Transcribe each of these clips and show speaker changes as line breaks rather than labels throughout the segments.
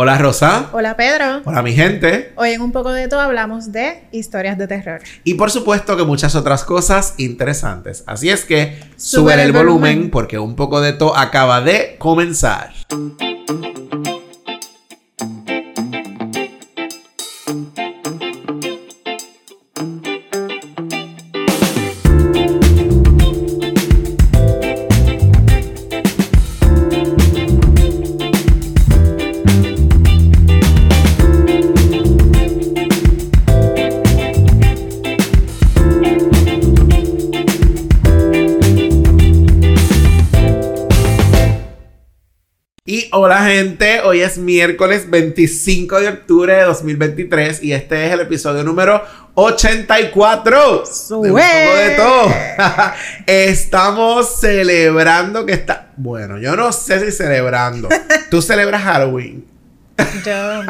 Hola Rosa.
Hola Pedro.
Hola mi gente.
Hoy en un poco de todo hablamos de historias de terror.
Y por supuesto que muchas otras cosas interesantes. Así es que suben el, volumen porque un poco de todo acaba de comenzar. Hoy es miércoles 25 de octubre de 2023 y este es el episodio número 84.
un poco de todo.
Estamos celebrando que está... Bueno, yo no sé si celebrando. ¿Tú celebras Halloween?
Yo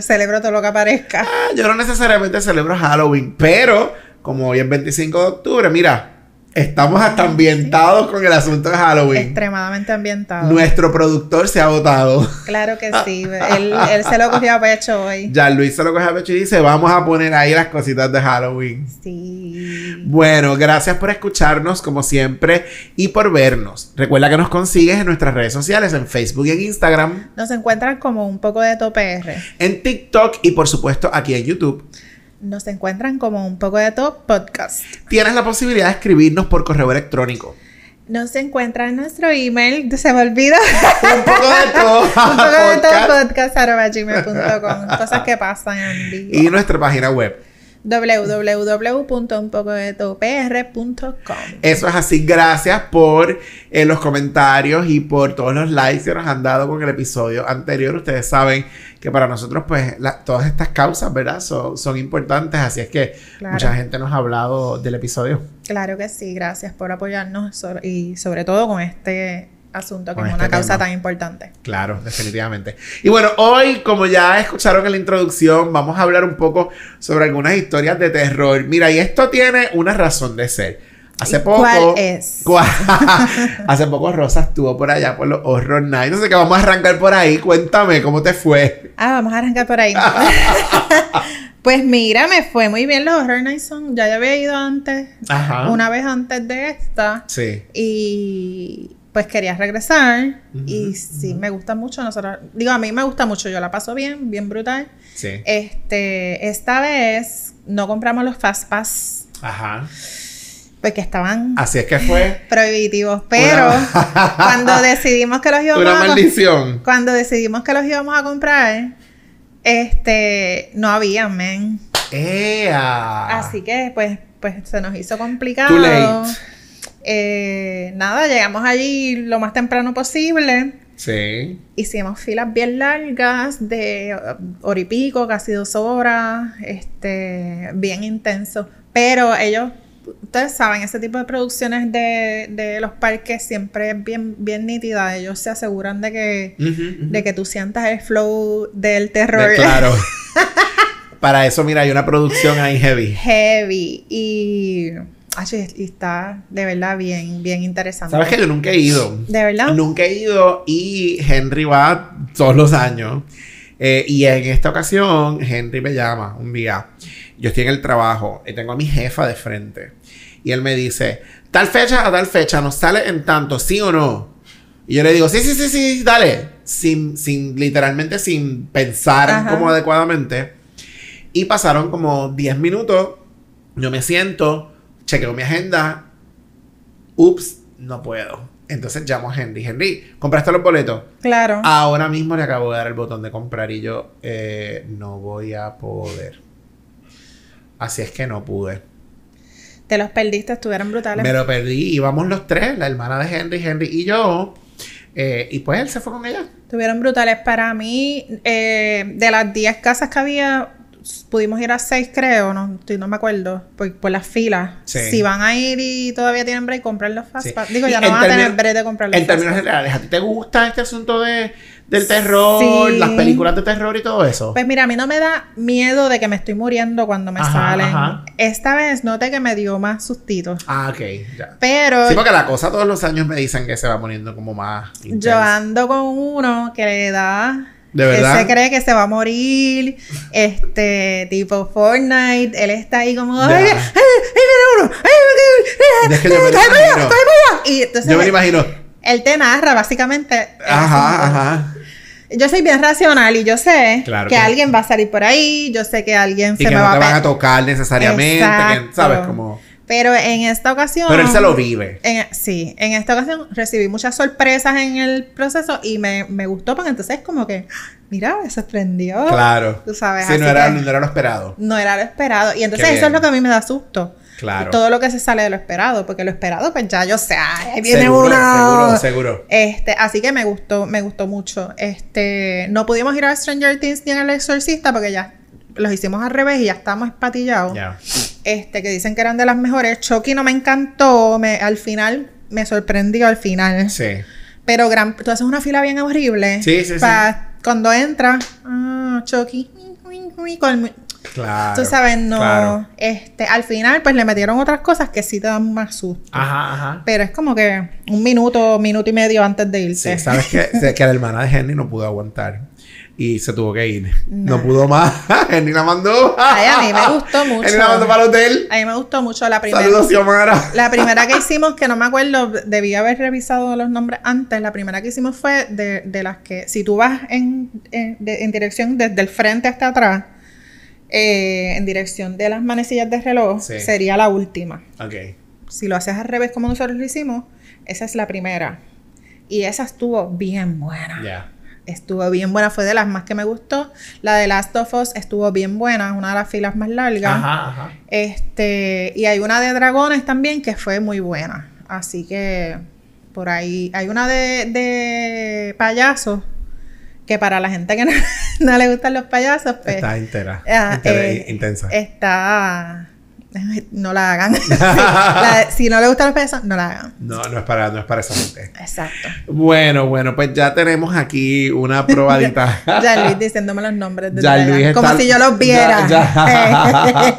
celebro todo lo que aparezca.
Ah, yo no necesariamente celebro Halloween, pero como hoy es 25 de octubre, mira, Estamos hasta ambientados con el asunto de Halloween.
Extremadamente ambientados.
Nuestro productor se ha votado.
Claro que sí. él, se lo cogió a pecho hoy.
Ya Luis se lo cogió a pecho y dice, vamos a poner ahí las cositas de Halloween.
Sí.
Bueno, gracias por escucharnos como siempre y por vernos. Recuerda que nos consigues en nuestras redes sociales, en Facebook y en Instagram.
Nos encuentran como un poco de TOPR.
En TikTok y por supuesto aquí en YouTube.
Nos encuentran como un poco de top podcast.
Tienes la posibilidad de escribirnos por correo electrónico.
Nos encuentra en nuestro email, se me olvida.
un poco de todo. un
poco de todo podcast, Cosas que pasan en vivo.
Y nuestra página web
www.unpocodetopr.com
Eso es así. Gracias por eh, los comentarios y por todos los likes que nos han dado con el episodio anterior. Ustedes saben que para nosotros, pues, todas estas causas, ¿verdad? son importantes. Así es que mucha gente nos ha hablado del episodio.
Claro que sí. Gracias por apoyarnos y sobre todo con este asunto que es una este causa tan importante.
Claro, definitivamente. Y bueno, hoy, como ya escucharon en la introducción, vamos a hablar un poco sobre algunas historias de terror. Mira, y esto tiene una razón de ser. Hace poco.
¿Cuál es?
hace poco Rosa estuvo por allá por los Horror Nights. No sé qué vamos a arrancar por ahí. Cuéntame, ¿cómo te fue?
Ah, vamos a arrancar por ahí. pues mira, me fue muy bien los Horror Nights. Son, ya, ya había ido antes. Ajá. Una vez antes de esta.
Sí.
Y pues quería regresar y sí me gusta mucho nosotros digo a mí me gusta mucho yo la paso bien bien brutal.
Sí.
Este esta vez no compramos los fast pass.
Ajá.
Porque estaban
así es que fue
prohibitivos pero cuando decidimos que los íbamos
una maldición.
cuando decidimos que los íbamos a comprar este no había men.
¡Ea!
así que pues pues se nos hizo complicado.
Too late
eh, nada, llegamos allí lo más temprano posible.
Sí.
Hicimos filas bien largas de hora y pico, casi dos horas, este, bien intenso. Pero ellos, ustedes saben, ese tipo de producciones de, los parques siempre es bien, bien nítida. Ellos se aseguran de que, de que tú sientas el flow del terror.
claro. Para eso, mira, hay una producción ahí heavy.
Heavy. Y y está de verdad bien, bien interesante.
Sabes que yo nunca he ido.
¿De verdad?
Nunca he ido y Henry va todos los años. Eh, y en esta ocasión, Henry me llama un día. Yo estoy en el trabajo y tengo a mi jefa de frente. Y él me dice, tal fecha a tal fecha, ¿nos sale en tanto, sí o no? Y yo le digo, sí, sí, sí, sí, dale. Sin, sin literalmente sin pensar como adecuadamente. Y pasaron como 10 minutos. Yo me siento chequeo mi agenda. Ups, no puedo. Entonces llamo a Henry. Henry, ¿compraste los boletos?
Claro.
Ahora mismo le acabo de dar el botón de comprar y yo eh, no voy a poder. Así es que no pude.
Te los perdiste, estuvieron brutales.
Me lo perdí. Íbamos los tres, la hermana de Henry, Henry y yo. Eh, y pues él se fue con ella.
Estuvieron brutales. Para mí, eh, de las 10 casas que había, pudimos ir a seis, creo, no, no me acuerdo, por, por las filas. Si van a ir y todavía tienen break, comprar los fast Digo, ya no van a tener break de comprar los
En términos generales, ¿a ti te gusta este asunto de, del terror, las películas de terror y todo eso?
Pues mira, a mí no me da miedo de que me estoy muriendo cuando me salen. Esta vez noté que me dio más sustitos.
Ah, ok, ya.
Pero...
Sí, porque la cosa todos los años me dicen que se va poniendo como más
Yo ando con uno que le da
¿De verdad?
Él se cree que se va a morir, este, tipo Fortnite, él está ahí como. ¡ay, ay, ay, uno! ¡Ay,
Es que yo me lo
¡Cállate allá,
imagino.
cállate allá! Y entonces
Yo me imagino.
él te narra básicamente.
Ajá, ajá.
Yo soy bien racional y yo sé
Claro
que alguien va a salir por ahí, yo sé que alguien
Y
se
que
me
no
va
te
a
van a tocar necesariamente, que. ¿sabes? Como...
Pero en esta ocasión.
Pero él se lo vive.
en- sí, en esta ocasión recibí muchas sorpresas en el proceso y me, me gustó porque entonces como que, mira, me sorprendió.
Claro.
Tú sabes,
Sí,
así
no era, no era lo esperado.
no era lo esperado. Y entonces eso es lo que a mí me da susto.
Claro.
Todo lo que se sale de lo esperado, porque lo esperado, pues ya yo sé, ahí viene
seguro,
uno.
seguro, seguro.
Este, así que me gustó, me gustó mucho. Este, no pudimos ir a Stranger Things ni al Exorcista porque ya los hicimos al revés y ya estamos espatillados.
Ya.
Este, que dicen que eran de las mejores. Chucky no me encantó, me, al final me sorprendió al final.
Sí.
Pero gran, tú haces una fila bien horrible.
Sí, sí, sí.
Pa- Cuando entra, ah, Chucky, con-
Claro.
tú sabes, no.
claro.
Este, al final, pues le metieron otras cosas que sí te dan más susto.
Ajá, ajá.
Pero es como que un minuto, minuto y medio antes de
Sí,
irse.
sabes que, que la hermana de Henry no pudo aguantar y se tuvo que ir. No pudo más. Henry la mandó.
Ay, a mí me gustó mucho.
Henry la mandó para el hotel.
A mí me gustó mucho la primera.
Saludos, Xiomara.
La primera que hicimos, que no me acuerdo, debí haber revisado los nombres antes. La primera que hicimos fue de, de las que, si tú vas en, en, de- en dirección desde el frente hasta atrás, eh, en dirección de las manecillas de reloj,
Sí.
sería la última.
Ok.
Si lo haces al revés como nosotros lo hicimos, esa es la primera. Y esa estuvo bien buena.
Ya.
Estuvo bien buena, fue de las más que me gustó. La de Last of Us estuvo bien buena, una de las filas más largas.
Ajá, ajá.
Este, y hay una de dragones también que fue muy buena. Así que por ahí hay una de, de payasos que para la gente que no, no le gustan los payasos, pues
Está entera.
ah, eh,
intensa.
está no la hagan. Sí, la- si no le gustan los payasos, no la hagan.
No, no es para, no es para esa gente.
Exacto.
Bueno, bueno, pues ya tenemos aquí una probadita.
Ya Luis diciéndome los nombres de
Ya Luis
como si yo los viera.
Ya, ya.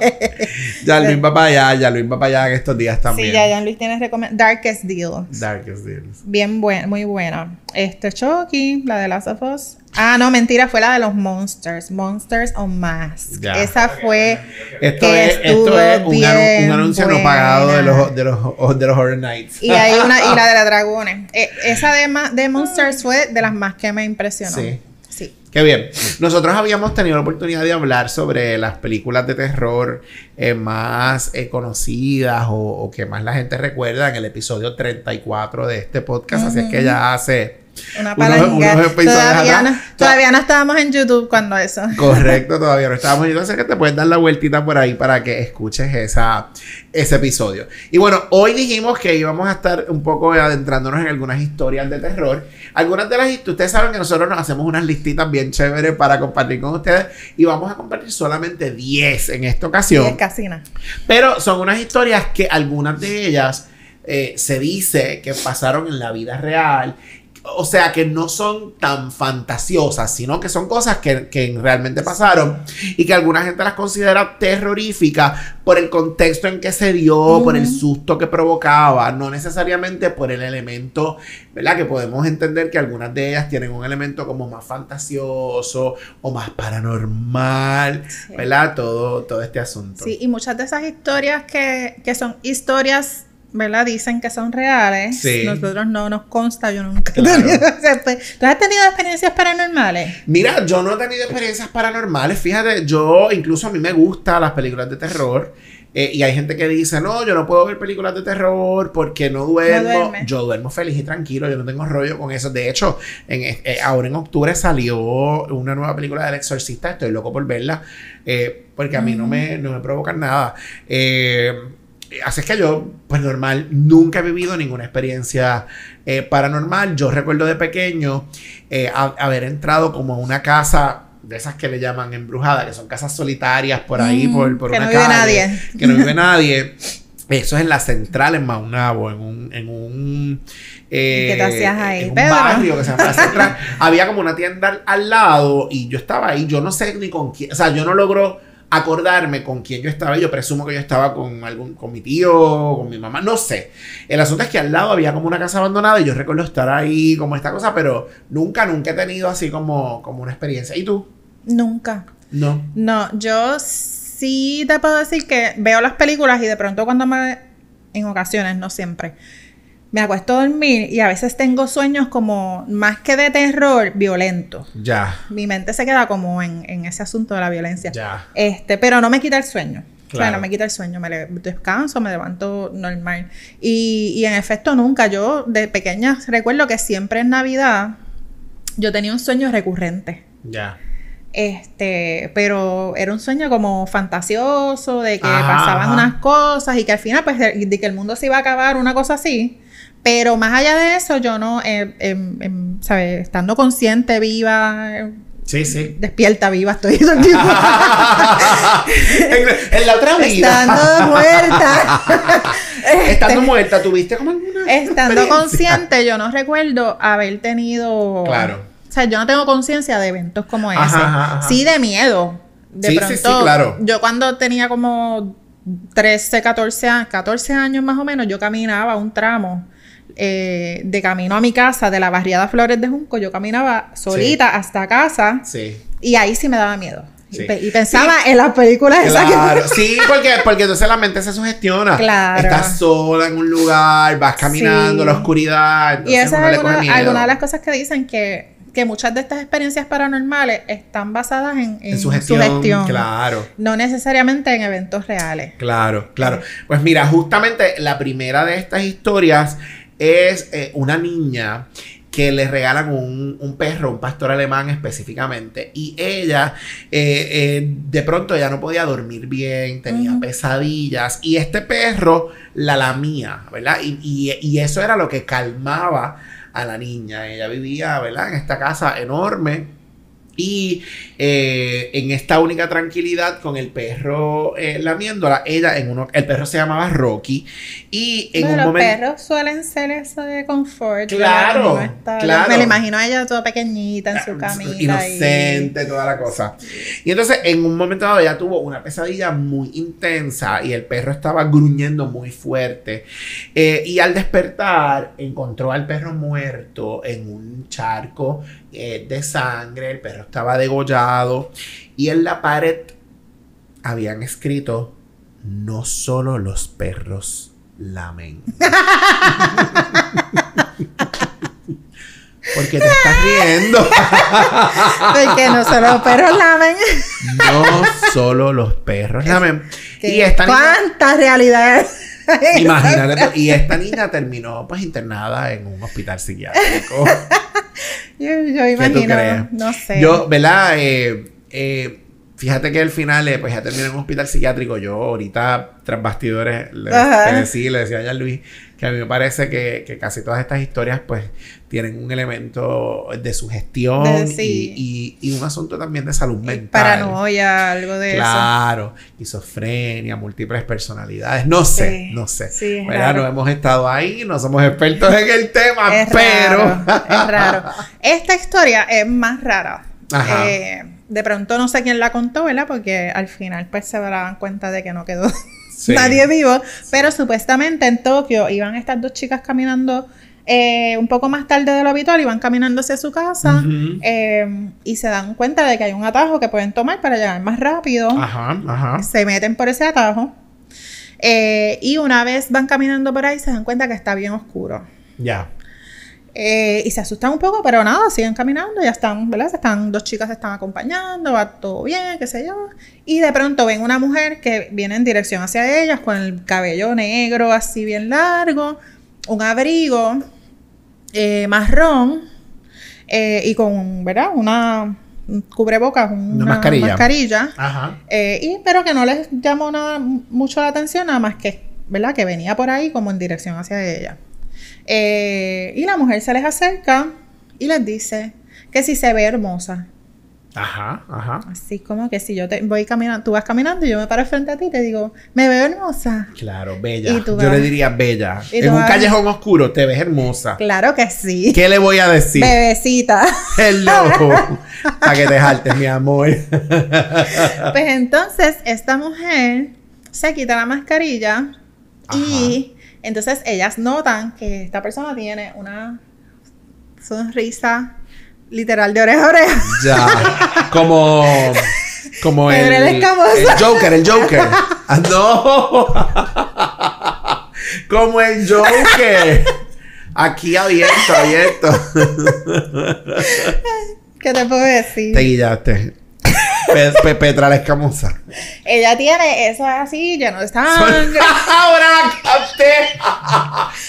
ya Luis va para allá, ya Luis va para allá en estos días también.
sí, ya Jan Luis tiene recomend Darkest Deals.
Darkest Deals.
Bien buena, muy buena. Este Chucky, la de Last of Us. Ah, no, mentira, fue la de los Monsters. Monsters on Mask.
Ya.
Esa fue.
Esto
que
es, esto es un, anuncio no pagado de
buena.
los, de los, de los Horror Nights.
Y hay una, y la de la dragones. Eh, esa de, ma- de Monsters fue de las más que me impresionó.
Sí.
Sí.
Qué bien. Nosotros habíamos tenido la oportunidad de hablar sobre las películas de terror eh, más eh, conocidas o, o que más la gente recuerda en el episodio 34 de este podcast. Así es que ya hace
Una palanca.
unos
Todavía, no, todavía no estábamos en YouTube cuando eso.
Correcto, todavía no estábamos. Entonces que te puedes dar la vueltita por ahí para que escuches esa, ese episodio. Y bueno, hoy dijimos que íbamos a estar un poco adentrándonos en algunas historias de terror. Algunas de las historias, ustedes saben que nosotros nos hacemos unas listitas bien chéveres para compartir con ustedes y vamos a compartir solamente 10 en esta ocasión.
es casi nada.
Pero son unas historias que algunas de ellas eh, se dice que pasaron en la vida real. O sea, que no son tan fantasiosas, sino que son cosas que, que realmente pasaron y que alguna gente las considera terroríficas por el contexto en que se dio, por el susto que provocaba, no necesariamente por el elemento, ¿verdad? Que podemos entender que algunas de ellas tienen un elemento como más fantasioso o más paranormal,
Sí.
¿verdad? Todo, todo este asunto.
Sí, y muchas de esas historias que, que son historias, ¿verdad? Dicen que son reales.
Sí.
Nosotros no nos consta, yo nunca
Claro.
ese- ¿Tú has tenido experiencias paranormales?
Mira, yo no he tenido experiencias paranormales. Fíjate, yo incluso a mí me gustan las películas de terror. eh, y hay gente que dice, no, yo no puedo ver películas de terror porque no duermo.
duerme.
yo duermo feliz y tranquilo, yo no tengo rollo con eso. De hecho, en, eh, ahora en octubre salió una nueva película del exorcista. Estoy loco por verla eh, porque a mí no, me, no me provocan nada. Eh, Así es que yo, pues normal, nunca he vivido ninguna experiencia eh, paranormal. Yo recuerdo de pequeño eh, a- haber entrado como a una casa de esas que le llaman embrujada, que son casas solitarias por ahí,
Mm,
por, por
que
una
no vive
calle,
nadie.
Que no vive nadie. Eso es en la central en Maunabo, en un, en un eh,
¿Y qué te hacías ahí,
en un
Pedro?
barrio que se llama la central. Había como una tienda al, al lado y yo estaba ahí, yo no sé ni con quién, o sea, yo no logro acordarme con quién yo estaba. Yo presumo que yo estaba con algún, con mi tío, con mi mamá, no sé. El asunto es que al lado había como una casa abandonada y yo recuerdo estar ahí como esta cosa, pero nunca, nunca he tenido así como, como una experiencia. ¿Y tú?
Nunca.
No.
No, yo sí te puedo decir que veo las películas y de pronto cuando me... En ocasiones, no siempre. Me acuesto a dormir y a veces tengo sueños como más que de terror, violento.
Ya.
Mi mente se queda como en, en ese asunto de la violencia.
Ya.
Este, pero no me quita el sueño. O sea,
Claro.
no me quita el sueño, me descanso, me levanto normal. Y, y en efecto, nunca. Yo de pequeña recuerdo que siempre en Navidad yo tenía un sueño recurrente.
Ya.
Este, pero era un sueño como fantasioso, de que
Ajá,
pasaban
ajá.
unas cosas y que al final, pues, de, de que el mundo se iba a acabar, una cosa así. Pero más allá de eso, yo no, eh, em, ¿sabes? Estando consciente, viva, eh,
Sí, sí.
despierta, viva, estoy todo el tiempo.
en, en la otra vida.
Estando muerta.
Estando muerta, ¿tuviste como alguna
Estando consciente, yo no recuerdo haber tenido.
Claro.
O sea, yo no tengo conciencia de eventos como ese.
Ajá.
Sí, de miedo. De
Sí, sí, sí, claro.
Yo cuando tenía como 13, 14 años, 14 años más o menos, yo caminaba un tramo. Eh, de camino a mi casa de la barriada Flores de Junco, yo caminaba solita hasta casa
Sí.
y ahí sí me daba miedo. Y
Sí.
pe- Y, pensaba en las películas esas que-
Claro, sí, porque, porque entonces la mente se sugestiona.
Claro.
Estás sola en un lugar, vas caminando,
Sí.
la oscuridad.
Y esa es alguna de las cosas que dicen que, que muchas de estas experiencias paranormales están basadas en, en
En sugestión,
sugestión,
claro.
no necesariamente en eventos reales.
Claro, claro. Pues mira, justamente la primera de estas historias es eh, una niña que le regalan un, un perro, un pastor alemán específicamente, y ella eh, eh, de pronto ya no podía dormir bien, tenía pesadillas, y este perro la lamía, ¿verdad? Y, y- y eso era lo que calmaba a la niña. Ella vivía, ¿verdad? En esta casa enorme. Y eh, en esta única tranquilidad con el perro eh, lamiéndola, ella en uno, el perro se llamaba Rocky y en
Bueno,
un
los
momento...
perros suelen ser eso de confort.
Claro, claro.
Me la imagino a ella toda pequeñita en su
Ah,
camita.
Inocente, toda la cosa. Y entonces, en un momento dado, ella tuvo una pesadilla muy intensa y el perro estaba gruñendo muy fuerte. Eh, y al despertar, encontró al perro muerto en un charco eh, de sangre. El perro estaba degollado. Y en la pared habían escrito: No solo los perros lamen. Porque te estás riendo.
Porque no solo los perros lamen.
No solo los perros lamen. Y esta niña,
¿Cuántas realidades? hay?
imagínate, y esta niña terminó pues internada en un hospital psiquiátrico.
Yo, yo
tú
imagino,
crees?
no sé.
Yo, ¿verdad? Eh, eh, fíjate que al final, eh, pues ya terminé en un hospital psiquiátrico. Yo ahorita, tras bastidores, le,
Ajá.
te decí- le decía a Luis que a mí me parece que, que casi todas estas historias, pues, tienen un elemento de sugestión
De- sí.
y, y- y un asunto también de salud mental.
Paranoia, algo de eso.
Claro, esquizofrenia, múltiples personalidades, no sé,
Sí,
no sé.
sí, es
¿Verdad?
raro.
No hemos estado ahí, no somos expertos en el tema,
Es
pero...
raro, es raro. Esta historia es más rara.
Ajá.
Eh, de pronto no sé quién la contó, ¿verdad? Porque al final pues se daban cuenta de que no quedó
Sí.
nadie vivo. Pero supuestamente en Tokio iban estas dos chicas caminando eh, un poco más tarde de lo habitual, iban caminando hacia su casa eh, y se dan cuenta de que hay un atajo que pueden tomar para llegar más rápido.
Ajá, ajá.
Se meten por ese atajo. eh, y una vez van caminando por ahí, se dan cuenta que está bien oscuro.
Ya.
Eh, y se asustan un poco, pero nada, siguen caminando, ya están, ¿verdad? Se Están, dos chicas se están acompañando, va todo bien, qué sé yo. Y de pronto ven una mujer que viene en dirección hacia ellas con el cabello negro, así bien largo, un abrigo eh, marrón eh, y con, ¿verdad? Una un cubrebocas, una,
mascarilla.
mascarilla.
Ajá.
Y pero que no les llamó nada mucho la atención, nada más que, ¿verdad? Que venía por ahí como en dirección hacia ella. Eh, y la mujer se les acerca y les dice que si se ve hermosa.
Ajá, ajá.
Así como que si yo te voy caminando, tú vas caminando y yo me paro frente a ti y te digo, me veo hermosa.
Claro, bella.
Y tú
Yo le diría bella.
y
En un
vas-
callejón oscuro te ves hermosa.
Claro que sí.
¿Qué le voy a decir?
Bebecita.
Hello. Para que te jaltes, mi amor.
Pues entonces esta mujer se quita la mascarilla y entonces ellas notan que esta persona tiene una sonrisa literal de oreja a oreja.
Ya. Como. Como el.
Escamosa.
El Joker, el Joker. Ah, no. Como el Joker. Aquí abierto, abierto.
¿Qué te puedo decir?
Te guillaste. Pe- Pe- Petra la escamosa.
Ella tiene eso así lleno de sangre.
Ahora la capté.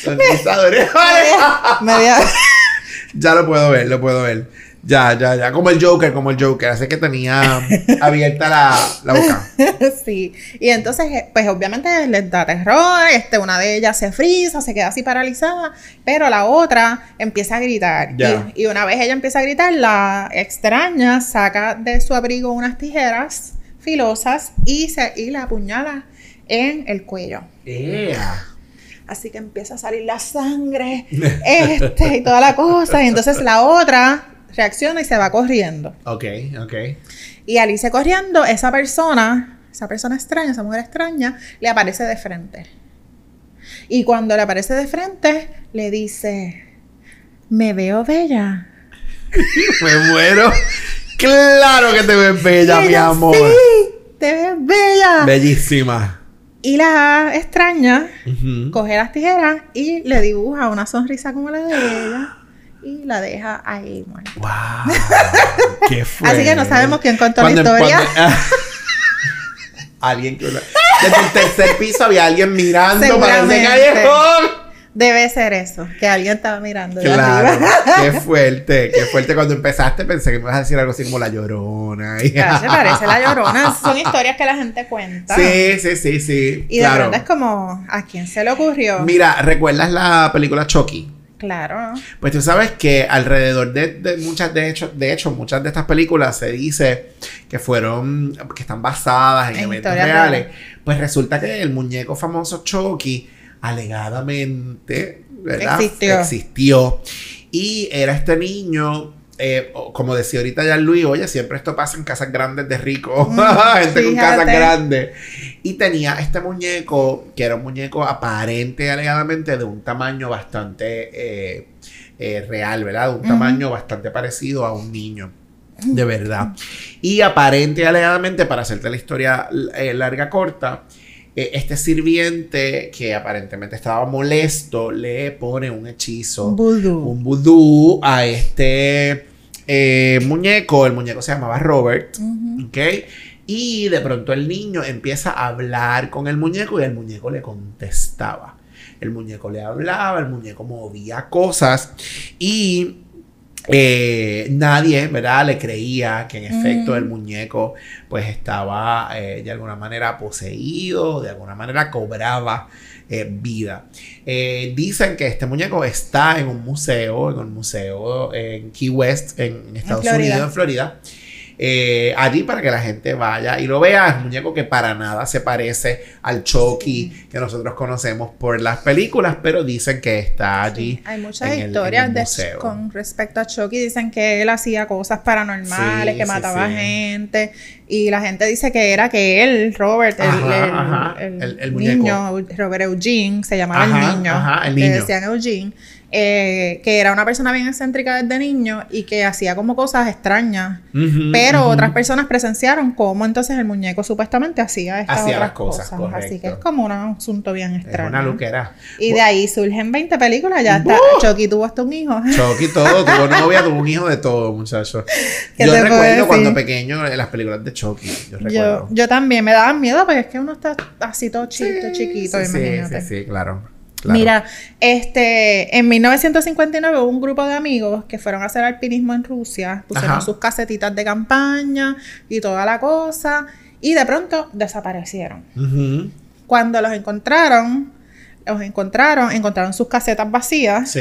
Sonrisa de
media,
Ya lo puedo ver, lo puedo ver. Ya, ya, ya. Como el Joker, como el Joker. Así que tenía abierta la, la boca.
sí. Y entonces, eh, pues obviamente les da terror. Este, una de ellas se frisa, se queda así paralizada. Pero la otra empieza a gritar.
Ya.
Y, y una vez ella empieza a gritar, la extraña saca de su abrigo unas tijeras filosas y, se, y la apuñala en el cuello.
Ea.
Así que empieza a salir la sangre, este, y toda la cosa. Y entonces la otra reacciona y se va corriendo.
Ok, ok.
Y al irse corriendo, esa persona, esa persona extraña, esa mujer extraña, le aparece de frente. Y cuando le aparece de frente, le dice, me veo bella.
Me muero. Claro que te ves bella, mi amor.
Sí, te ves bella.
Bellísima.
y la extraña coge las tijeras y le dibuja una sonrisa como la de ella y la deja ahí muerta.
Wow. Qué fuerte.
Así que no sabemos quién contó la historia.
cuando- alguien que desde el tercer piso había alguien mirando para ese callejón.
Debe ser eso, que alguien estaba mirando de
Claro,
arriba.
qué fuerte, qué fuerte. Cuando empezaste pensé que me ibas a decir algo así como la llorona. y-
Claro, se parece la llorona. Son historias que la gente cuenta.
Sí, sí, sí, sí.
Y de pronto es como, ¿a quién se le ocurrió?
Mira, ¿recuerdas la película Chucky?
Claro.
Pues tú sabes que alrededor de, de muchas, de hecho, de hecho, muchas de estas películas se dice que fueron, que están basadas en,
En
eventos reales. Pues resulta que el muñeco famoso Chucky, alegadamente, ¿verdad?
Existió.
Existió. Y era este niño, eh, como decía ahorita ya Luis, oye, siempre esto pasa en casas grandes de ricos, gente con casas grandes. Y tenía este muñeco, que era un muñeco aparente, alegadamente, de un tamaño bastante eh, eh, real, ¿verdad? De un tamaño bastante parecido a un niño. De verdad. Y aparente y alegadamente, para hacerte la historia larga corta, este sirviente que aparentemente estaba molesto le pone un hechizo
Voodoo.
un vudú a este eh, muñeco. El muñeco se llamaba Robert. ¿Ok? Y de pronto el niño empieza a hablar con el muñeco y el muñeco le contestaba. El muñeco le hablaba, el muñeco movía cosas y eh, nadie, ¿verdad? Le creía que en efecto
Mm.
el muñeco pues estaba eh, de alguna manera poseído, de alguna manera cobraba eh, vida. Eh, dicen que este muñeco está en un museo, en un museo en Key West, en Estados. Unidos, en Florida. Eh, allí para que la gente vaya y lo vea. Es un muñeco que para nada se parece al Chucky que nosotros conocemos por las películas, pero dicen que está allí.
Hay muchas
en el- en
historias
el
de-
museo.
con respecto a Chucky. Dicen que él hacía cosas paranormales,
Sí,
que mataba
sí.
gente. Y la gente dice que era que él, Robert, el,
Ajá,
el-
ajá,
el
el- el muñeco.
niño, Robert Eugene, se llamaba
Ajá,
el niño.
ajá, el
Le
niño.
decían Eugene. Eh, que era una persona bien excéntrica desde niño y que hacía como cosas extrañas. Pero otras personas presenciaron cómo entonces el muñeco supuestamente hacía estas
Hacía
otras
las cosas,
cosas. Así que es como un asunto bien
Es
extraño.
una luquera.
Y de ahí surgen 20 películas. Ya está.
¡Buh!
Chucky tuvo hasta un hijo.
Chucky todo, tuvo novia, tuvo un hijo de todo, muchachos.
¿Qué
Yo recuerdo cuando pequeño en las películas de Chucky. Yo recuerdo.
yo también me daban miedo porque es que uno está así todo chiquito, chiquito,
sí,
imagínate.
sí, sí, claro. Claro.
Mira, este, en 1959 hubo un grupo de amigos que fueron a hacer alpinismo en Rusia, pusieron
Ajá.
sus casetitas de campaña y toda la cosa, y de pronto desaparecieron. Cuando los encontraron, los encontraron, encontraron sus casetas vacías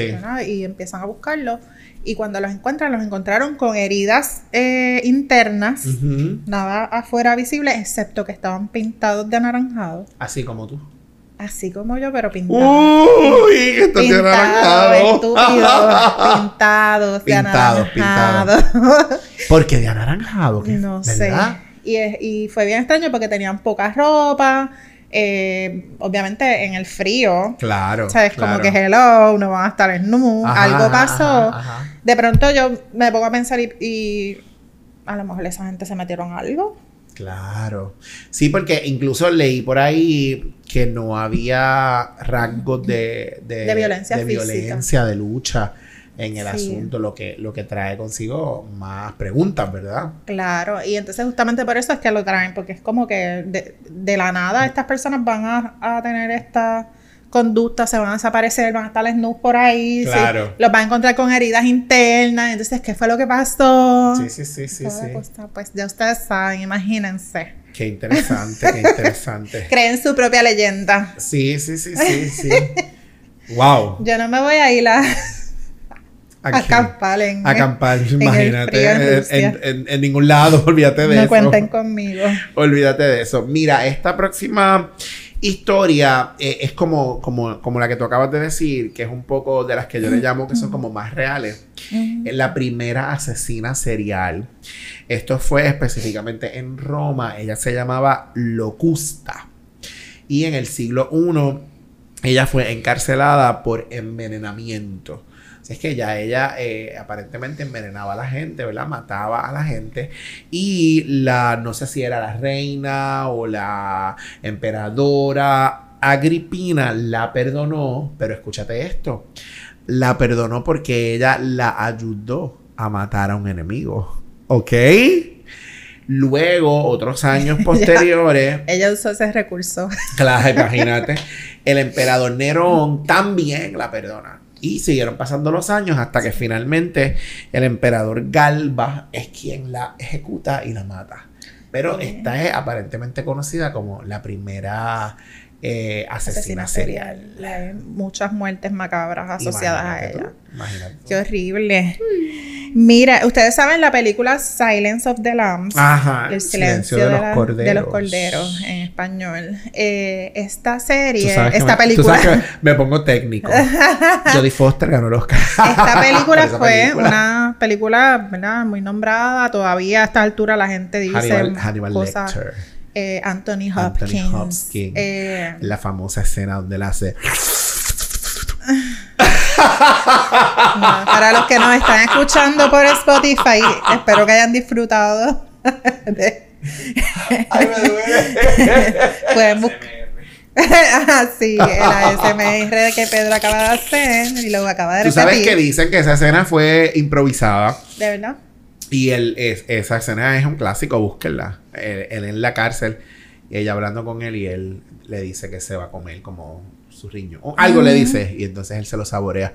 y empiezan a buscarlos Y cuando los encuentran, los encontraron con heridas eh, internas, nada afuera visible, excepto que estaban pintados de anaranjado.
Así como tú.
Así como yo, pero pintados.
Uy, que
Pintados,
anaranjado.
estúpidos, pintados, de
Pintados,
anaranjado.
Porque de anaranjado, ¿qué?
No
¿verdad?
sé. Y, es- y fue bien extraño porque tenían poca ropa. eh, obviamente en el frío.
Claro.
¿Sabes?
claro.
Como que hello, no van a estar en nu.
Ajá,
Algo pasó.
ajá, ajá.
De pronto yo me pongo a pensar y, y a lo mejor esa gente se metieron algo.
Claro. Sí, porque incluso leí por ahí que no había rasgos de,
De violencia
de
física.
violencia, de lucha en el
Sí.
asunto, lo que, lo que trae consigo más preguntas, ¿verdad?
Claro, y entonces justamente por eso es que lo traen, porque es como que de, de la nada estas personas van a, a tener esta conducta, se van a desaparecer, van a estar snus por ahí, sí,
Claro.
los van a encontrar con heridas internas, entonces, ¿qué fue lo que pasó?
Sí, sí, sí, sí, sí.
pues ya ustedes saben, imagínense.
Qué interesante, qué interesante.
Creen su propia leyenda.
Sí, sí, sí, sí, sí. Wow.
Yo no me voy a ir a,
Aquí.
acampar en...
Acampar,
el
imagínate.
en
En, en- en- en ningún lado, olvídate de
no
eso.
cuenten conmigo.
Olvídate de eso. Mira, esta próxima historia eh, es como, como, como la que tú acabas de decir, que es un poco de las que yo le llamo que son como más reales. Es la primera asesina serial. Esto fue específicamente en Roma. Ella se llamaba Locusta. Y en el siglo I, ella fue encarcelada por envenenamiento. Así es que ya ella eh, aparentemente envenenaba a la gente, ¿verdad? Mataba a la gente. Y la, no sé si era la reina o la emperadora Agripina la perdonó, pero escúchate esto. La perdonó porque ella la ayudó a matar a un enemigo. ¿Ok? Luego, otros años posteriores,
Ella usó ese recurso.
Claro, imagínate. El emperador Nerón también la perdona. Y siguieron pasando los años hasta que finalmente el emperador Galba es quien la ejecuta y la mata. Pero esta es aparentemente conocida como la primera eh, asesina,
Asesina
serial.
Hay muchas muertes macabras asociadas a ella.
tú, imagínate tú.
Qué horrible. Mira, ustedes saben la película Silence of the Lambs.
Ajá,
El silencio, de,
los
la-
corderos.
de los corderos en español. Eh, esta
Tú
serie, esta
me, tú
película,
sabes que me pongo técnico. Jodie Foster ganó los
esta película fue
película.
una película, ¿verdad? Muy nombrada. Todavía a esta altura la gente dice
Hannibal, Hannibal
cosas.
Lecter.
Eh, Anthony
Anthony
Hopkins.
Hopkins.
Eh,
La famosa escena donde la hace.
No, para los que nos están escuchando por Spotify, espero que hayan disfrutado. de-
¡Ay, me duele!
Pueden buscar. Ah, sí, el ASMR que Pedro acaba de hacer y luego acaba de
Tú sabes
repetir.
que dicen que esa escena fue improvisada.
¿De verdad?
Y el, es- esa escena es un clásico, búsquenla. Él, él en la cárcel y ella hablando con él y él le dice que se va a comer como su riño. O algo le dice y entonces él se lo saborea.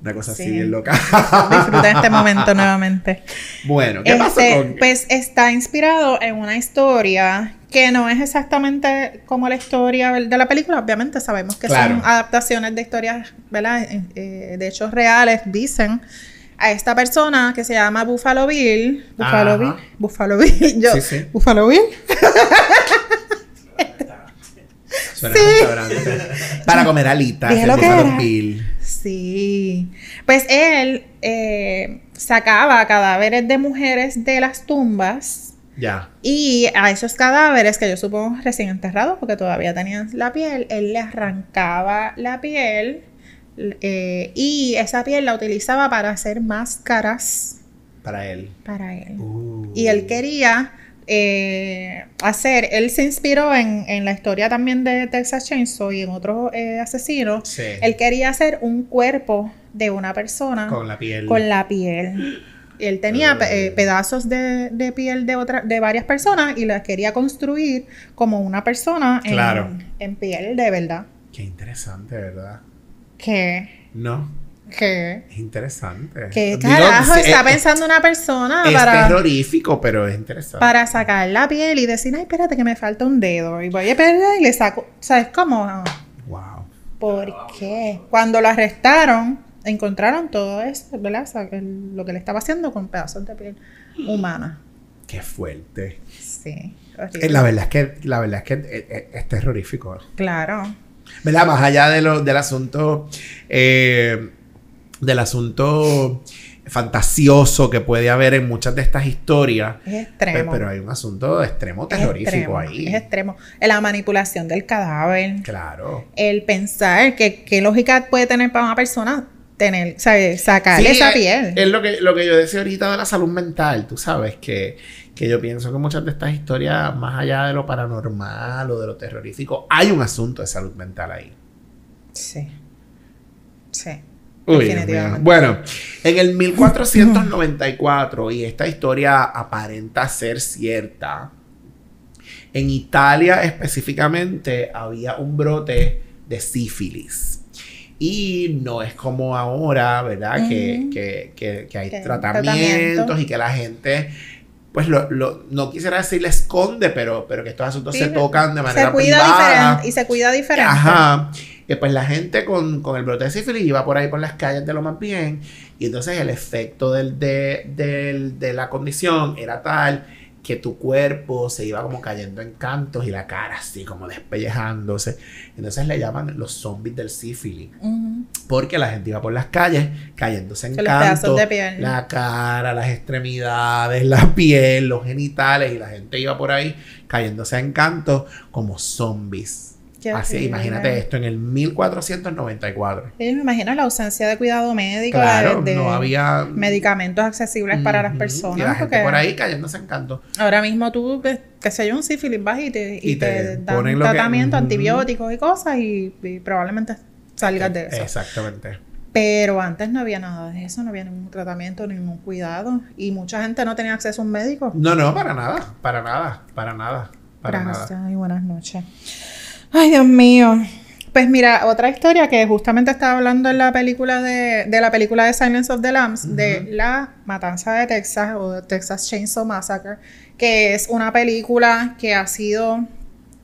Una cosa así
Sí.
bien loca.
Disfruta este momento nuevamente.
bueno, ¿qué pasó
Este,
con...?
Pues está inspirado en una historia que no es exactamente como la historia de la película. Obviamente sabemos que
Claro.
son adaptaciones de historias, ¿verdad? Eh, eh, de hechos reales, dicen. A esta persona que se llama Buffalo Bill. Buffalo
Ajá.
Bill. Buffalo Bill. Yo.
Sí, sí.
Buffalo Bill.
Suena restaurante. Para comer alitas.
Dije lo que
Buffalo
era.
Bill.
Sí. Pues él eh, sacaba cadáveres de mujeres de las tumbas.
Ya.
Y a esos cadáveres, que yo supongo recién enterrados, porque todavía tenían la piel, él le arrancaba la piel eh, y esa piel la utilizaba para hacer máscaras
Para él.
para él.
Uh.
Y él quería eh, hacer, él se inspiró en, en la historia también de Texas Chainsaw y en otros eh, asesinos.
Sí.
Él quería hacer un cuerpo de una persona
Con la piel.
con la piel. Él tenía eh, pedazos de, de piel de otra, de varias personas y las quería construir como una persona en,
Claro.
en piel de verdad.
Qué interesante, ¿verdad?
¿Qué?
No.
¿Qué?
Es interesante.
¿Qué carajo está
es-
pensando una persona
Es
para,
terrorífico, pero es interesante.
para sacar la piel y decir, ay, espérate que me falta un dedo? Y voy a perder y le saco. ¿Sabes cómo?
Wow.
¿Por qué? Cuando lo arrestaron, encontraron todo eso, ¿verdad? O sea, que lo que le estaba haciendo con pedazos de piel humana.
Qué fuerte.
Sí.
Eh,
horrible.
La verdad es que, la verdad es que eh, eh, es terrorífico.
Claro.
¿Verdad? Más allá de lo, del asunto, eh, del asunto fantasioso que puede haber en muchas de estas historias.
Es extremo.
Pero hay un asunto extremo terrorífico
extremo,
ahí.
Es extremo. La manipulación del cadáver.
Claro.
El pensar que qué lógica puede tener para una persona tener, sacarle
Sí,
esa
es-
piel.
Es lo que, lo que yo decía ahorita de la salud mental, tú sabes, que, que yo pienso que muchas de estas historias, más allá de lo paranormal o de lo terrorífico, hay un asunto de salud mental ahí.
Sí. Sí.
Uy. Bueno, en el 1494, y esta historia aparenta ser cierta, en Italia específicamente había un brote de sífilis. Y no es como ahora, ¿verdad? Que, que- que- que hay
Que hay
tratamientos
tratamiento.
y que la gente, pues lo, lo- no quisiera decir le esconde, pero, pero que estos asuntos
Sí,
se tocan de manera
se cuida
privada.
diferente y se cuida diferente.
Ajá. Que pues la gente con, con el brote de sífilis iba por ahí por las calles de lo más bien. Y entonces el efecto del, de, del- de la condición era tal que tu cuerpo se iba como cayendo en cantos y la cara así como despellejándose. Entonces le llaman los zombies del sífilis. Porque la gente iba por las calles cayéndose en cantos. La cara, las extremidades, la piel, los genitales. Y la gente iba por ahí cayéndose en cantos como zombies.
Qué
Así,
horrible.
imagínate esto en el 1494.
Sí, me imagino la ausencia de cuidado médico,
Claro,
de, de
no había
medicamentos accesibles para las personas.
Y la gente
porque
por ahí cayéndose en canto.
ahora mismo tú, pues, qué sé yo, un sífilis vas y te, y
Y te
te dan
ponen que-
tratamiento, antibióticos y cosas y, y probablemente salgas de eso.
Exactamente.
Pero antes no había nada de eso, no había ningún tratamiento, ningún cuidado. Y mucha gente no tenía acceso a un médico.
No, no, para nada, para nada, para nada, para
Gracias
nada.
y buenas noches. Ay, Dios mío. Pues mira, otra historia que justamente estaba hablando en la película de, de la película de Silence of the Lambs, de la matanza de Texas o de Texas Chainsaw Massacre, que es una película que ha sido,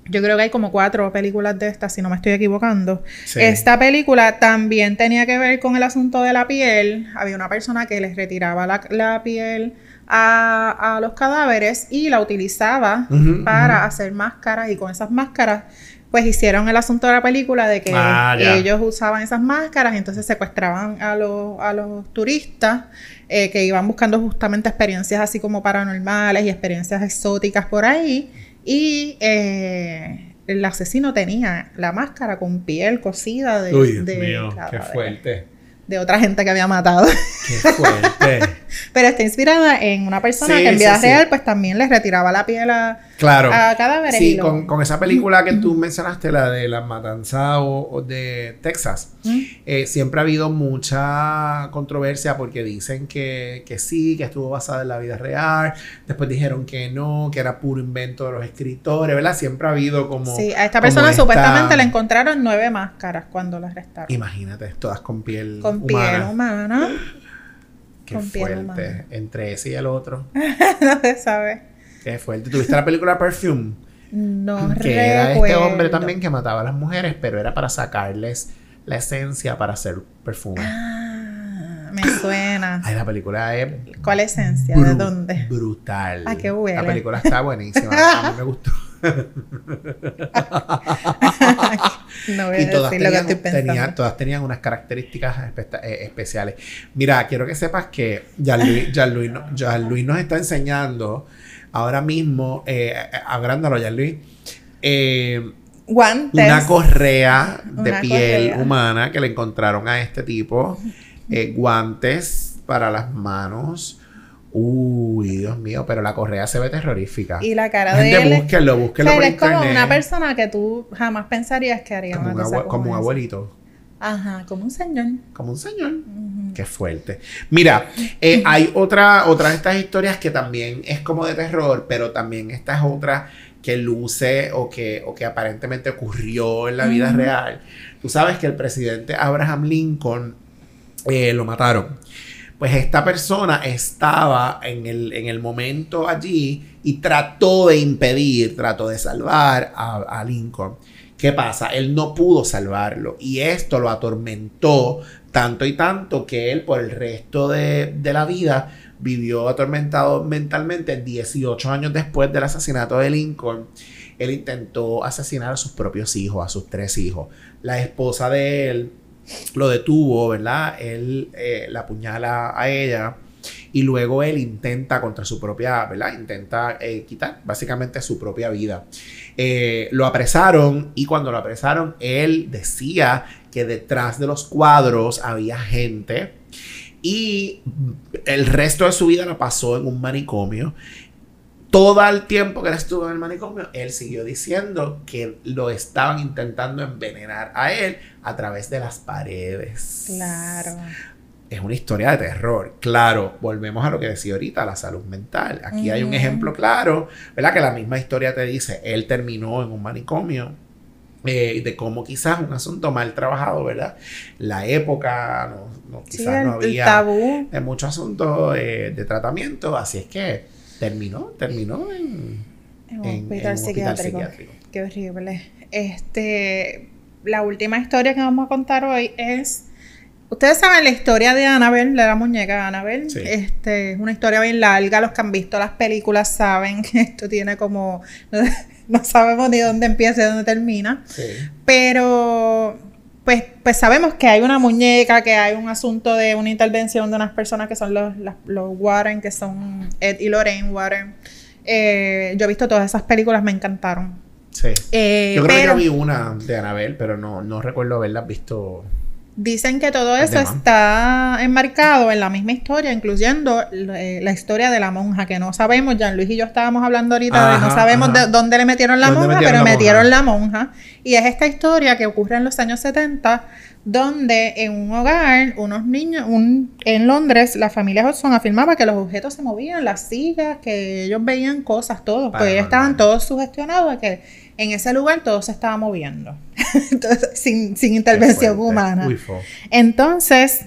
yo creo que hay como cuatro películas de estas, si no me estoy equivocando.
Sí.
Esta película también tenía que ver con el asunto de la piel. Había una persona que les retiraba la, la piel a, a los cadáveres y la utilizaba para hacer máscaras y con esas máscaras pues hicieron el asunto de la película de que
Ah,
ellos usaban esas máscaras y entonces secuestraban a los, a los turistas eh, que iban buscando justamente experiencias así como paranormales y experiencias exóticas por ahí y eh, el asesino tenía la máscara con piel cocida de,
Uy, Dios
de
mío, qué
cadáveres,
fuerte.
de otra gente que había matado.
Qué fuerte.
Pero está inspirada en una persona
Sí,
que en vida
sí.
real pues también les retiraba la piel a,
Claro.
a cadáveres. y
Sí, con, con esa película que tú mencionaste, la de la matanza o, o de Texas,
¿Mm?
eh, siempre ha habido mucha controversia porque dicen que, que sí, que estuvo basada en la vida real, después dijeron que no, que era puro invento de los escritores, ¿verdad? Siempre ha habido como...
Sí, a esta persona
esta-
supuestamente le encontraron nueve máscaras cuando la arrestaron.
Imagínate, todas con piel
Con
humana.
piel humana.
Qué
con piel
fuerte.
humana.
Entre ese y el otro.
no se sabe.
Qué fuerte. ¿Tuviste la película Perfume?
No
que era este
recuerdo.
hombre también que mataba a las mujeres, pero era para sacarles la esencia para hacer perfume.
Ah, me suena.
Ay, la película es
¿Cuál esencia? ¿De dónde?
brutal.
Ah, qué huele.
La película está buenísima. a mí me gustó.
No voy a
y todas
decir lo que
tenían,
estoy pensando.
tenían- todas tenían unas características espe- eh, especiales. Mira, quiero que sepas que Jean-Louis nos está enseñando ahora mismo, eh, agrándalo Jean-Louis, eh,
Guantes.
una correa de
Una
piel
correa.
humana que le encontraron a este tipo, eh, guantes para las manos. Uy, Dios mío, pero la correa se ve terrorífica.
Y la cara de él.
búsquenlo,
o
búsquenlo
sea,
por
él es como una persona que tú jamás pensarías que haría
como,
una cosa
como un abuelito,
Ajá, como un señor.
como un señor.
Ujú.
Qué fuerte. Mira, eh, hay otra, otra de estas historias que también es como de terror, pero también esta es otra que luce o que, o que aparentemente ocurrió en la vida real. Tú sabes que el presidente Abraham Lincoln eh, lo mataron. Pues esta persona estaba en el, en el momento allí y trató de impedir, trató de salvar a, a Lincoln. ¿Qué pasa? Él no pudo salvarlo y esto lo atormentó tanto y tanto que él por el resto de, de la vida vivió atormentado mentalmente 18 años después del asesinato de Lincoln. Él intentó asesinar a sus propios hijos, a sus tres hijos. La esposa de él lo detuvo, ¿verdad? Él eh, la apuñala a ella y luego él intenta contra su propia, ¿verdad? Intenta eh, quitar básicamente su propia vida. Eh, lo apresaron y cuando lo apresaron, él decía que detrás de los cuadros había gente y el resto de su vida lo pasó en un manicomio. Todo el tiempo que él estuvo en el manicomio, él siguió diciendo que lo estaban intentando envenenar a él a través de las paredes.
Claro
es una historia de terror. Claro, volvemos a lo que decía ahorita, la salud mental. Aquí hay un ejemplo claro, ¿verdad? Que la misma historia te dice, él terminó en un manicomio. Eh, de cómo quizás un asunto mal trabajado, ¿verdad? La época, no, quizás no había
tabú.
en muchos asuntos eh, de tratamiento, así es que terminó, terminó en,
en, un hospital, psiquiátrico. Qué horrible. Este, la última historia que vamos a contar hoy es Ustedes saben la historia de Annabelle, de la muñeca Annabelle. Este, es una historia bien larga. Los que han visto las películas saben que esto tiene como. No, sabemos ni dónde empieza y dónde termina. Pero. Pues, pues sabemos que hay una muñeca, que hay un asunto de una intervención de unas personas que son los, los Warren, que son Ed y Lorraine Warren. Eh, yo he visto todas esas películas, me encantaron.
Sí. Eh, yo creo que yo vi una de Annabelle, pero no, no recuerdo haberlas visto
Dicen que todo eso está enmarcado en la misma historia, incluyendo eh, la historia de la monja, que no sabemos, Jean Luis y yo estábamos hablando ahorita de no sabemos de dónde le metieron la monja, pero metieron la monja. Y es esta historia que ocurre en los años 70, donde en un hogar, unos niños, un, en Londres, la familia Hodgson afirmaba que los objetos se movían, las sillas, que ellos veían cosas, todos, pues ellos estaban todos sugestionados de que en ese lugar todo se estaba moviendo, sin, intervención humana. Entonces,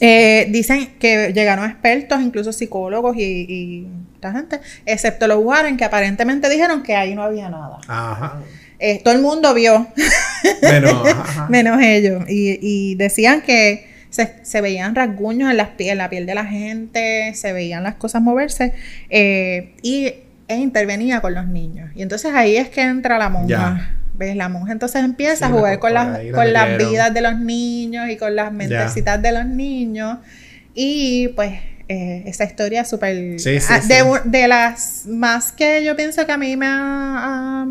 eh, dicen que llegaron expertos, incluso psicólogos y, y esta gente, excepto los Warren, que aparentemente dijeron que ahí no había nada. Ajá. Eh, todo el mundo vio, menos, ellos. Y, decían que se, veían rasguños en, las, en la piel de la gente, se veían las cosas moverse. Eh, y e intervenía con los niños. Y entonces ahí es que entra la monja. ¿Ves? La monja entonces empieza a jugar con, las, con las vidas de los niños y con las mentecitas de los niños. Y pues eh, esa historia súper... Ah, de, las más que yo pienso que a mí me ha,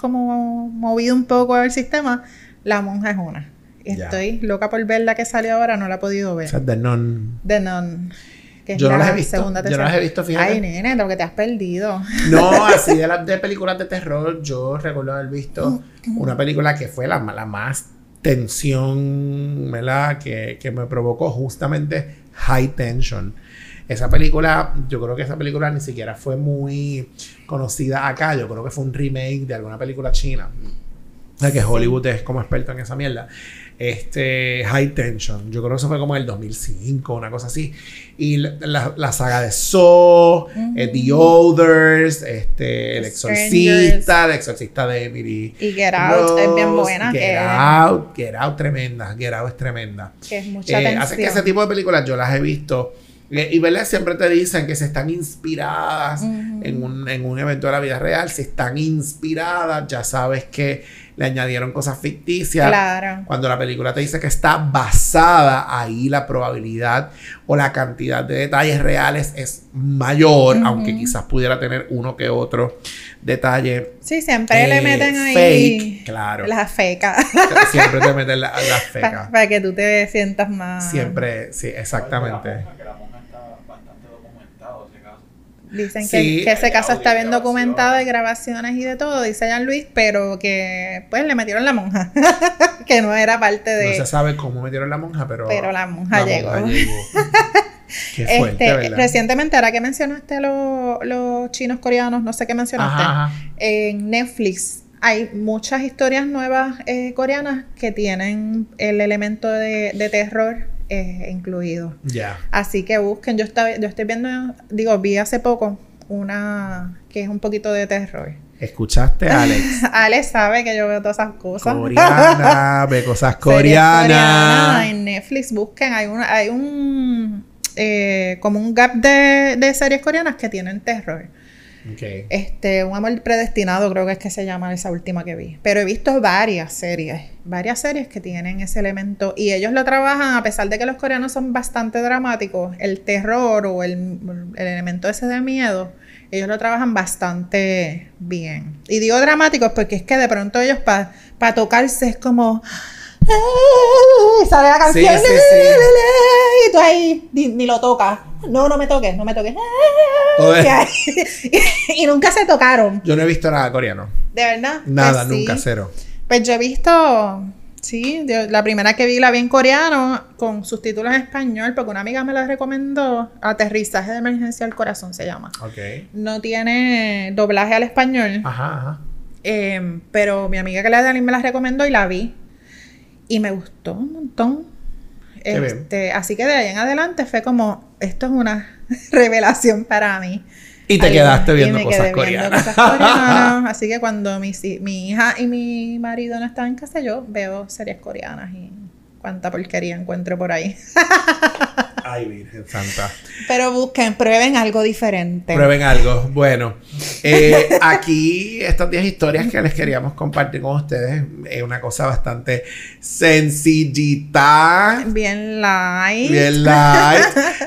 como movido un poco el sistema, la monja es una. Estoy loca por ver la que salió ahora, no la he podido ver.
O Non.
The
Yo no las he visto. yo no las he visto, fíjate.
Ay, nene, lo que te has perdido.
No, así de, las de películas de terror, yo recuerdo haber visto una película que fue la, la más tensión, ¿verdad? Que, que me provocó justamente High Tension. Esa película, yo creo que esa película ni siquiera fue muy conocida acá. Yo creo que fue un remake de alguna película china. O sea, que Hollywood es como experto en esa mierda este, High Tension. Yo creo que eso fue como en el 2005, una cosa así. Y la, la, saga de Saw, eh, The Others, este, El Exorcista, El Exorcista de Emily.
Y Get Out es bien buena.
Get Out, Get Out tremenda. Get Out es tremenda.
Que es mucha eh,
Así que ese tipo de películas yo las he visto. Eh, y ¿verdad? siempre te dicen que se están inspiradas en, un, en un evento de la vida real. Si están inspiradas, ya sabes que le añadieron cosas ficticias.
Claro.
Cuando la película te dice que está basada, ahí la probabilidad o la cantidad de detalles reales es mayor, aunque quizás pudiera tener uno que otro detalle.
Sí, siempre le eh, meten ahí.
Fake, claro.
Las fecas.
Siempre te meten las la fecas.
Para, que tú te sientas más.
Siempre, sí, exactamente.
Dicen que, ese caso está bien documentado de grabaciones y de todo, dice Jean Luis, pero que pues le metieron la monja, que no era parte de...
No se sabe cómo metieron la monja, pero...
Pero la monja llegó. Qué fuerte, este, recientemente, ahora que mencionaste los chinos coreanos, no sé qué mencionaste, en Netflix hay muchas historias nuevas eh, coreanas que tienen el elemento de, de terror eh, incluido.
Ya.
Así que busquen, yo, estaba, yo estoy viendo, digo, vi hace poco una que es un poquito de terror.
¿Escuchaste, Alex?
Alex sabe que yo veo todas esas cosas.
Coreana, ve cosas coreanas.
coreanas. En Netflix busquen, hay un, hay un eh, como un gap de, de series coreanas que tienen terror.
Ok.
Este, un amor predestinado creo que es que se llama esa última que vi. Pero he visto varias series, varias series que tienen ese elemento y ellos lo trabajan a pesar de que los coreanos son bastante dramáticos, el terror o el, el elemento ese de miedo, ellos lo trabajan bastante bien. Y digo dramáticos porque es que de pronto ellos para tocarse es como ¡Ay! sale la
Sí,
canción
sí, sí.
y tú ahí ni, ni lo tocas. No, no me toques, no me toques. Y, y nunca se tocaron,
Yo no he visto nada coreano.
de verdad.
Nada,
Pues sí.
nunca, cero.
Pues yo he visto, sí, yo- la primera que vi la vi en coreano con subtítulos en español porque una amiga me la recomendó. Aterrizaje de emergencia al corazón se llama.
Ok.
No tiene doblaje al español,
Ajá, ajá.
eh, pero mi amiga que la de me la recomendó y la vi. Y me gustó un montón. Este, así que de ahí en adelante fue como, esto es una revelación para mí.
Y te
Ahí
quedaste.
Y
viendo
me
cosas
quedé viendo
coreanas.
cosas coreanas. Así que cuando mi, mi hija y mi marido no están en casa, yo veo series coreanas y cuánta porquería encuentro por ahí.
Ay, Virgen Santa.
Pero busquen, prueben algo diferente.
Prueben algo. Bueno, eh, aquí estas 10 historias que les queríamos compartir con ustedes es una cosa bastante sencillita.
Bien light.
Bien light.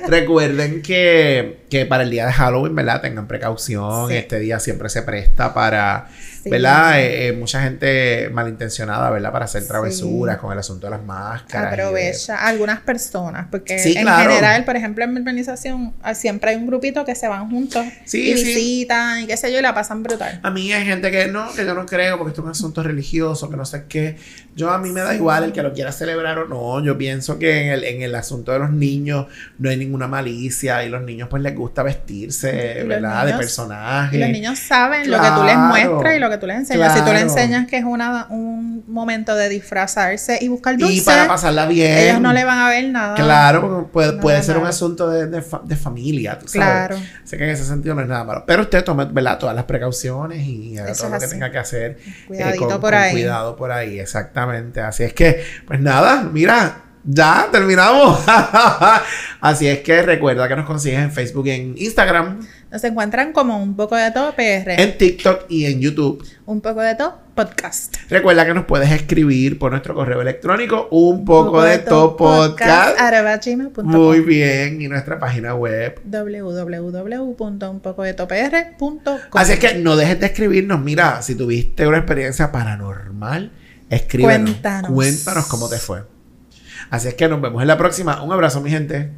Recuerden que, que para el día de Halloween, ¿verdad? Tengan precaución.
Sí.
Este día siempre se presta para,
Sí.
¿verdad? Eh, eh, mucha gente malintencionada, ¿verdad? Para hacer
Sí.
travesuras con el asunto de las máscaras. y de-
Aprovecha algunas personas, porque en
claro.
general, por ejemplo, en mi organización ah, siempre hay un grupito que se van juntos y
sí.
visitan y qué sé yo, y la pasan brutal.
A mí hay gente que no, que yo no creo porque esto es un asunto religioso, que no sé qué. Yo a mí me da igual el que lo quiera celebrar o no. Yo pienso que en el, en el asunto de los niños no hay ninguna malicia y los niños pues les gusta vestirse, ¿verdad? de
niños-
personaje.
Y los niños saben lo que tú les
Claro.
muestras y lo que tú les enseñas. Si tú les
Claro.
enseñas que es una, un momento de disfrazarse y buscar dulce,
Y para pasarla bien.
ellos no le van a ver nada.
Claro, porque puede,
Nada
puede ser un asunto de, de fa- de familia, tú sabes.
Claro.
Así que en ese sentido no es nada malo. Pero usted tome, ¿verdad? Todas las precauciones y haga todo lo que
así.
tenga que hacer. eh,
Cuidadito
con-
por
con
ahí.
Cuidado por ahí, exactamente. Así es que, pues nada, mira, ya terminamos. Así es que recuerda que nos consigues en Facebook y en Instagram,
Nos encuentran como un poco de todo PR,
en TikTok y en YouTube.
un poco de todo podcast.
Recuerda que nos puedes escribir por nuestro correo electrónico un poco de todo podcast.
gmail.com.
Muy bien, y nuestra página web
www.unpocodetopr.com
Así es que no dejes de escribirnos. Mira, si tuviste una experiencia paranormal, escríbenos.
Cuéntanos.
Cuéntanos cómo te fue. Así es que nos vemos en la próxima. Un abrazo, mi gente.